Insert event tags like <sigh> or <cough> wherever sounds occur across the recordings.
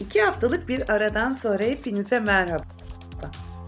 İki haftalık bir aradan sonra hepinize merhaba.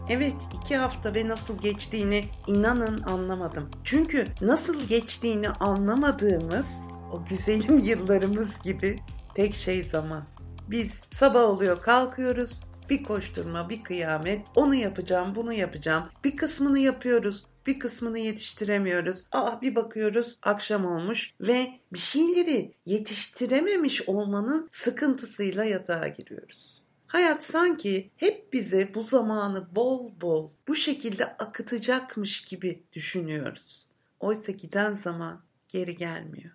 Evet iki hafta ve nasıl geçtiğini inanın anlamadım. Çünkü nasıl geçtiğini anlamadığımız o güzelim <laughs> yıllarımız gibi tek şey zaman. Biz sabah oluyor kalkıyoruz bir koşturma, bir kıyamet. Onu yapacağım, bunu yapacağım. Bir kısmını yapıyoruz, bir kısmını yetiştiremiyoruz. Aa bir bakıyoruz akşam olmuş ve bir şeyleri yetiştirememiş olmanın sıkıntısıyla yatağa giriyoruz. Hayat sanki hep bize bu zamanı bol bol bu şekilde akıtacakmış gibi düşünüyoruz. Oysa giden zaman geri gelmiyor.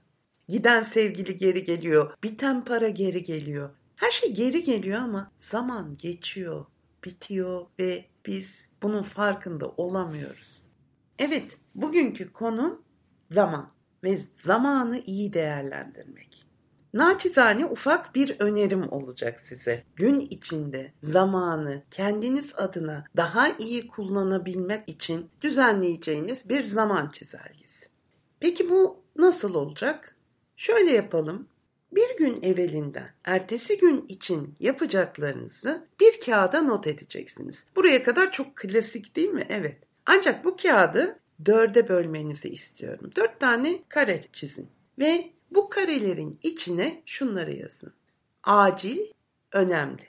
Giden sevgili geri geliyor, biten para geri geliyor. Her şey geri geliyor ama zaman geçiyor, bitiyor ve biz bunun farkında olamıyoruz. Evet, bugünkü konu zaman ve zamanı iyi değerlendirmek. Naçizane ufak bir önerim olacak size. Gün içinde zamanı kendiniz adına daha iyi kullanabilmek için düzenleyeceğiniz bir zaman çizelgesi. Peki bu nasıl olacak? Şöyle yapalım. Bir gün evvelinden ertesi gün için yapacaklarınızı bir kağıda not edeceksiniz. Buraya kadar çok klasik değil mi? Evet. Ancak bu kağıdı dörde bölmenizi istiyorum. Dört tane kare çizin ve bu karelerin içine şunları yazın. Acil, önemli.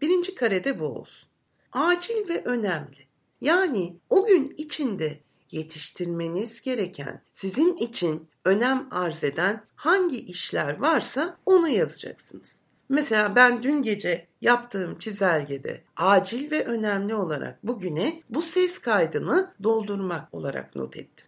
Birinci karede bu olsun. Acil ve önemli. Yani o gün içinde yetiştirmeniz gereken, sizin için önem arz eden hangi işler varsa onu yazacaksınız. Mesela ben dün gece yaptığım çizelgede acil ve önemli olarak bugüne bu ses kaydını doldurmak olarak not ettim.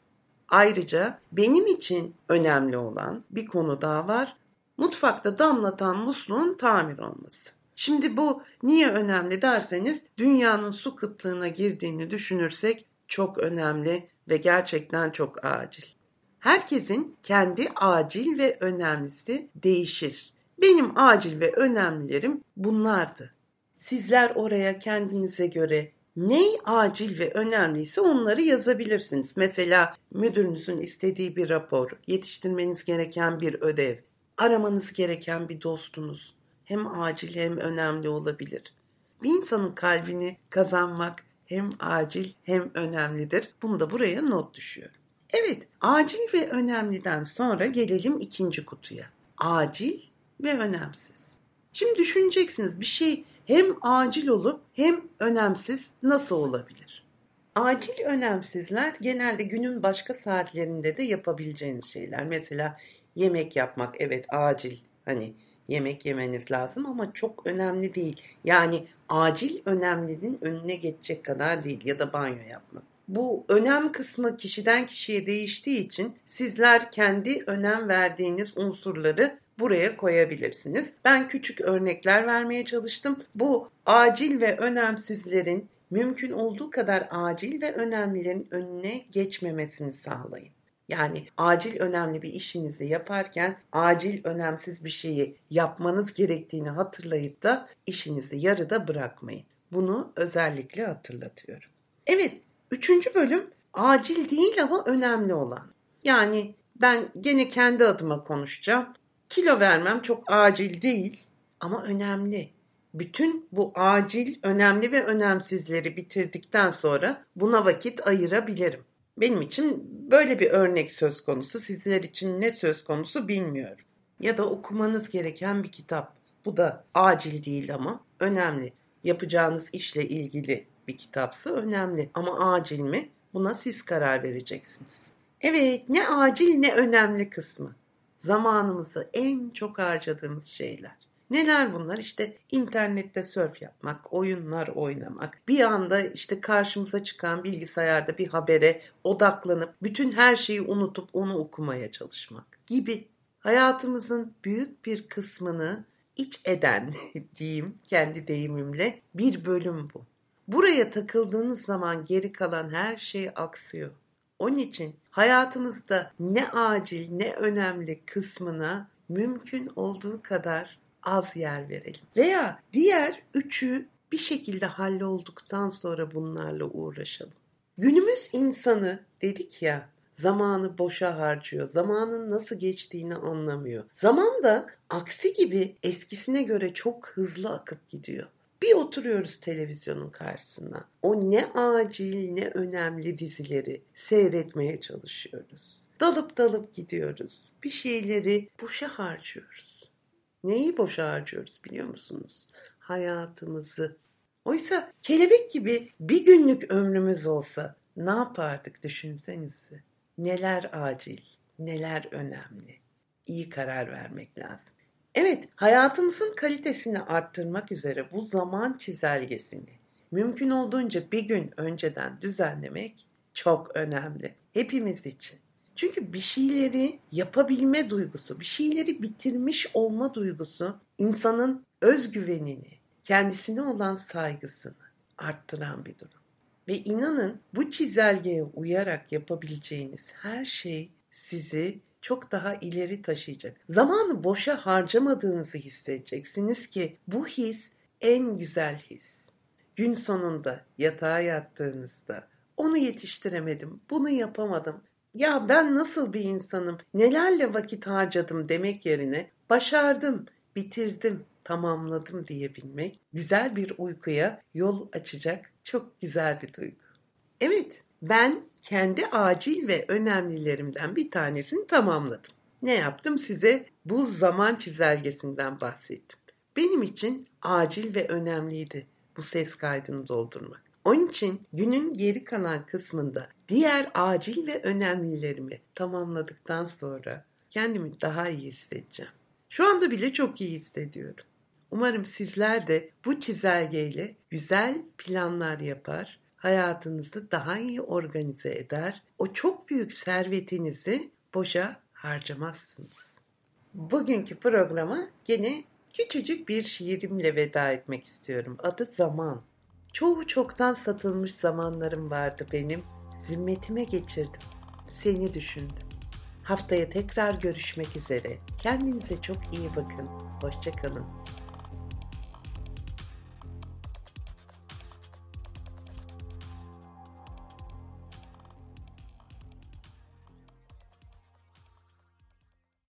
Ayrıca benim için önemli olan bir konu daha var. Mutfakta damlatan musluğun tamir olması. Şimdi bu niye önemli derseniz dünyanın su kıtlığına girdiğini düşünürsek çok önemli ve gerçekten çok acil. Herkesin kendi acil ve önemlisi değişir. Benim acil ve önemlilerim bunlardı. Sizler oraya kendinize göre ne acil ve önemliyse onları yazabilirsiniz. Mesela müdürünüzün istediği bir rapor, yetiştirmeniz gereken bir ödev, aramanız gereken bir dostunuz. Hem acil hem önemli olabilir. Bir insanın kalbini kazanmak hem acil hem önemlidir. Bunu da buraya not düşüyor. Evet, acil ve önemliden sonra gelelim ikinci kutuya. Acil ve önemsiz. Şimdi düşüneceksiniz bir şey hem acil olup hem önemsiz nasıl olabilir? Acil önemsizler genelde günün başka saatlerinde de yapabileceğiniz şeyler. Mesela yemek yapmak evet acil hani yemek yemeniz lazım ama çok önemli değil. Yani acil önemlinin önüne geçecek kadar değil ya da banyo yapmak. Bu önem kısmı kişiden kişiye değiştiği için sizler kendi önem verdiğiniz unsurları buraya koyabilirsiniz. Ben küçük örnekler vermeye çalıştım. Bu acil ve önemsizlerin mümkün olduğu kadar acil ve önemlilerin önüne geçmemesini sağlayın. Yani acil önemli bir işinizi yaparken acil önemsiz bir şeyi yapmanız gerektiğini hatırlayıp da işinizi yarıda bırakmayın. Bunu özellikle hatırlatıyorum. Evet, üçüncü bölüm acil değil ama önemli olan. Yani ben gene kendi adıma konuşacağım. Kilo vermem çok acil değil ama önemli. Bütün bu acil, önemli ve önemsizleri bitirdikten sonra buna vakit ayırabilirim. Benim için böyle bir örnek söz konusu. Sizler için ne söz konusu bilmiyorum. Ya da okumanız gereken bir kitap. Bu da acil değil ama önemli. Yapacağınız işle ilgili bir kitapsa önemli. Ama acil mi? Buna siz karar vereceksiniz. Evet, ne acil ne önemli kısmı zamanımızı en çok harcadığımız şeyler. Neler bunlar? İşte internette surf yapmak, oyunlar oynamak, bir anda işte karşımıza çıkan bilgisayarda bir habere odaklanıp bütün her şeyi unutup onu okumaya çalışmak gibi hayatımızın büyük bir kısmını iç eden <laughs> diyeyim kendi deyimimle bir bölüm bu. Buraya takıldığınız zaman geri kalan her şey aksıyor. Onun için hayatımızda ne acil ne önemli kısmına mümkün olduğu kadar az yer verelim. Veya diğer üçü bir şekilde hallolduktan sonra bunlarla uğraşalım. Günümüz insanı dedik ya zamanı boşa harcıyor. Zamanın nasıl geçtiğini anlamıyor. Zaman da aksi gibi eskisine göre çok hızlı akıp gidiyor. Bir oturuyoruz televizyonun karşısına. O ne acil ne önemli dizileri seyretmeye çalışıyoruz. Dalıp dalıp gidiyoruz. Bir şeyleri boşa harcıyoruz. Neyi boşa harcıyoruz biliyor musunuz? Hayatımızı. Oysa kelebek gibi bir günlük ömrümüz olsa ne yapardık düşünsenize. Neler acil, neler önemli. İyi karar vermek lazım. Evet, hayatımızın kalitesini arttırmak üzere bu zaman çizelgesini mümkün olduğunca bir gün önceden düzenlemek çok önemli hepimiz için. Çünkü bir şeyleri yapabilme duygusu, bir şeyleri bitirmiş olma duygusu insanın özgüvenini, kendisine olan saygısını arttıran bir durum. Ve inanın bu çizelgeye uyarak yapabileceğiniz her şey sizi çok daha ileri taşıyacak. Zamanı boşa harcamadığınızı hissedeceksiniz ki bu his en güzel his. Gün sonunda yatağa yattığınızda onu yetiştiremedim, bunu yapamadım. Ya ben nasıl bir insanım, nelerle vakit harcadım demek yerine başardım, bitirdim, tamamladım diyebilmek güzel bir uykuya yol açacak çok güzel bir duygu. Evet, ben kendi acil ve önemlilerimden bir tanesini tamamladım. Ne yaptım size? Bu zaman çizelgesinden bahsettim. Benim için acil ve önemliydi bu ses kaydını doldurmak. Onun için günün geri kalan kısmında diğer acil ve önemlilerimi tamamladıktan sonra kendimi daha iyi hissedeceğim. Şu anda bile çok iyi hissediyorum. Umarım sizler de bu çizelgeyle güzel planlar yapar, hayatınızı daha iyi organize eder, o çok büyük servetinizi boşa harcamazsınız. Bugünkü programa gene küçücük bir şiirimle veda etmek istiyorum. Adı Zaman. Çoğu çoktan satılmış zamanlarım vardı benim. Zimmetime geçirdim. Seni düşündüm. Haftaya tekrar görüşmek üzere. Kendinize çok iyi bakın. Hoşçakalın.